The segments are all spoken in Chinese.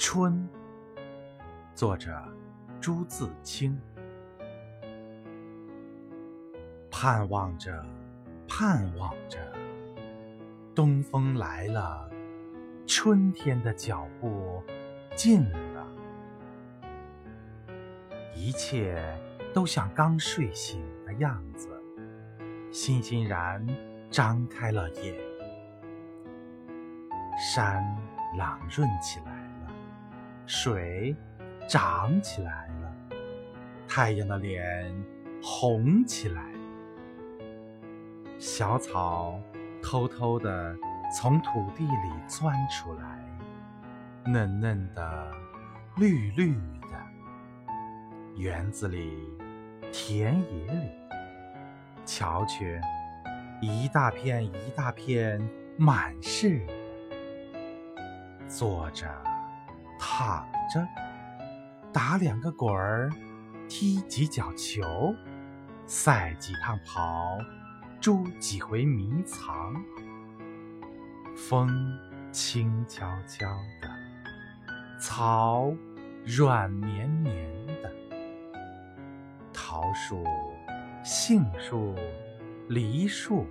春，作者朱自清。盼望着，盼望着，东风来了，春天的脚步近了，一切都像刚睡醒的样子，欣欣然张开了眼，山朗润起来，水涨起来了，太阳的脸红起来。小草偷偷地从土地里钻出来，嫩嫩的，绿绿的。园子里，田野里，瞧去，一大片一大片，满是。坐着，躺着，打两个滚儿，踢几脚球，赛几趟跑。捉几回迷藏，风轻悄悄的，草软绵绵的，桃树、杏树、梨树，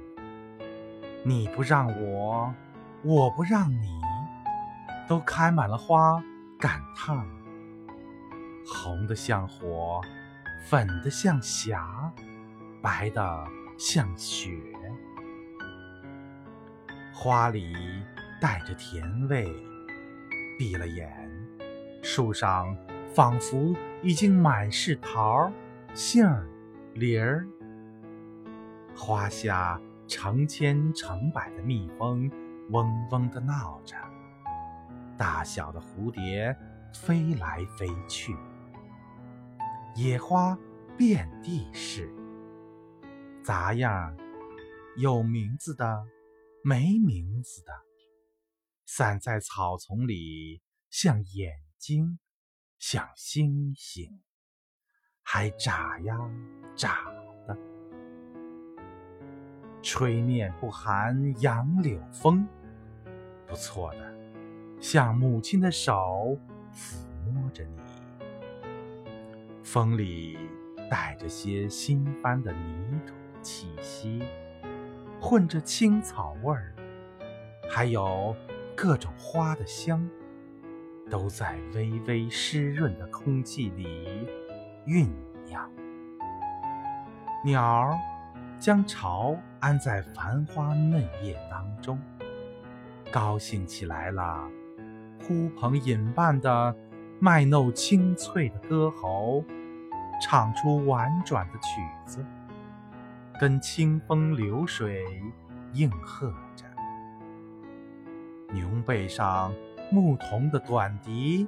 你不让我，我不让你，都开满了花赶趟，红的像火，粉的像霞，白的。像雪，花里带着甜味。闭了眼，树上仿佛已经满是桃、杏、梨儿。花下成千成百的蜜蜂嗡嗡地闹着，大小的蝴蝶飞来飞去，野花遍地是。杂样有名字的，没名字的，散在草丛里，像眼睛，像星星，还眨呀眨的。吹面不寒杨柳风，不错的，像母亲的手抚摸着你。风里带着些新翻的泥土。气息混着青草味儿，还有各种花的香，都在微微湿润的空气里酝酿。鸟儿将巢安在繁花嫩叶当中，高兴起来了，呼朋引伴的卖弄清脆的歌喉，唱出婉转的曲子。跟清风流水应和着，牛背上牧童的短笛，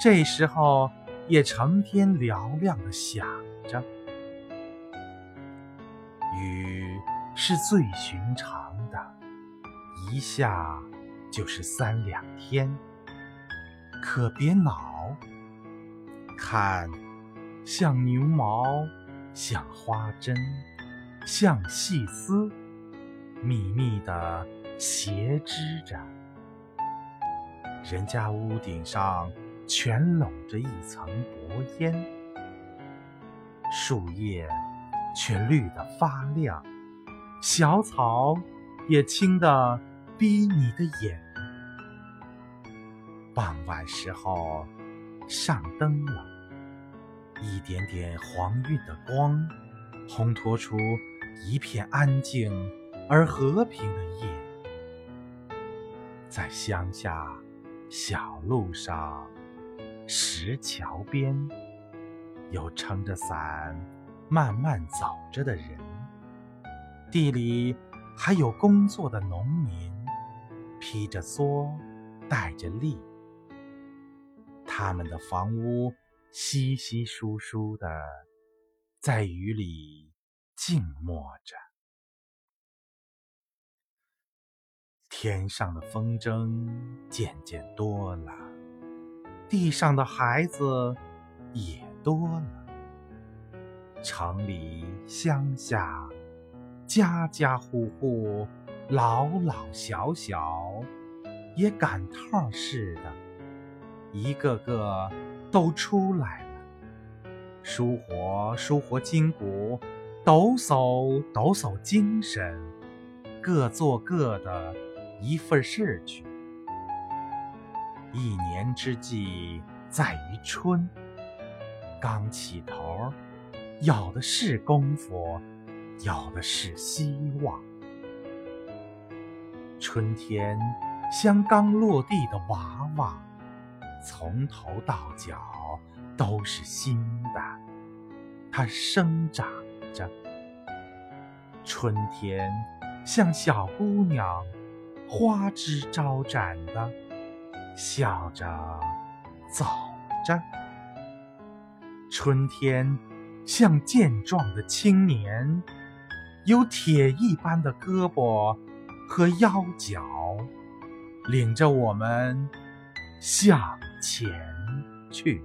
这时候也成天嘹亮的响着。雨是最寻常的，一下就是三两天，可别恼。看，像牛毛，像花针。像细丝，密密的斜织着。人家屋顶上全笼着一层薄烟，树叶却绿得发亮，小草也青得逼你的眼。傍晚时候，上灯了，一点点黄晕的光，烘托出。一片安静而和平的夜，在乡下小路上、石桥边，有撑着伞慢慢走着的人；地里还有工作的农民，披着蓑，带着笠。他们的房屋稀稀疏疏的，在雨里。静默着，天上的风筝渐渐多了，地上的孩子也多了。城里乡下，家家户户，老老小小，也赶趟似的，一个个都出来了，舒活舒活筋骨，抖擞抖擞精神，各做各的一份事去。一年之计在于春，刚起头，有的是功夫，有的是希望。春天像刚落地的娃娃，从头到脚都是新的，它生长着。春天像小姑娘，花枝招展的。笑着走着，春天像健壮的青年，有铁一般的胳膊和腰脚，领着我们向前去。